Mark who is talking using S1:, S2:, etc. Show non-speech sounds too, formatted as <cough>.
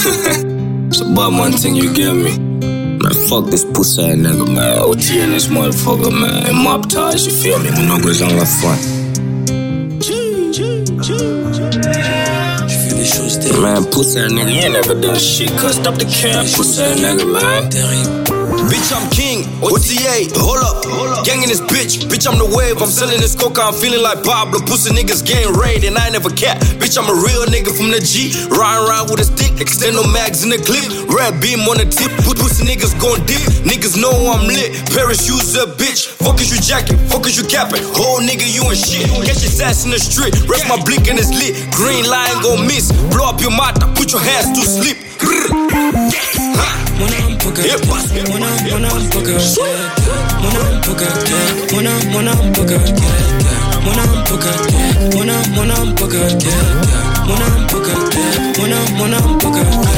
S1: <laughs> it's about one thing you get me. Man, fuck this pussy nigga, man. OT and this motherfucker, man. And mob ties, you feel me? Mon oncle est en la fin. Man, pussy nigga, you ain't never done shit. Cuz stop the cap, pussy nigga, man.
S2: Bitch, I'm king. OTA, hold up. Hold up. Gang in this bitch. Bitch, I'm the wave. I'm selling this coca. I'm feeling like Pablo. Pussy niggas getting raid and I ain't never cat. Bitch, I'm a real nigga from the G. Riding around with a stick. Extend no mags in the clip. Red beam on the tip. Pussy niggas gon' dip. Niggas know I'm lit. Paris shoes a bitch. Fuck is you jacking. Fuck is you capping. Whole nigga, you ain't shit. Catch your ass in the street. Rest my blick and it's lit. Green line gon' miss. Blow up your mata. Put your hands to sleep.
S3: When I'm poker, when I'm when poker, when I'm poker, when I'm when poker, poker, poker, poker, poker.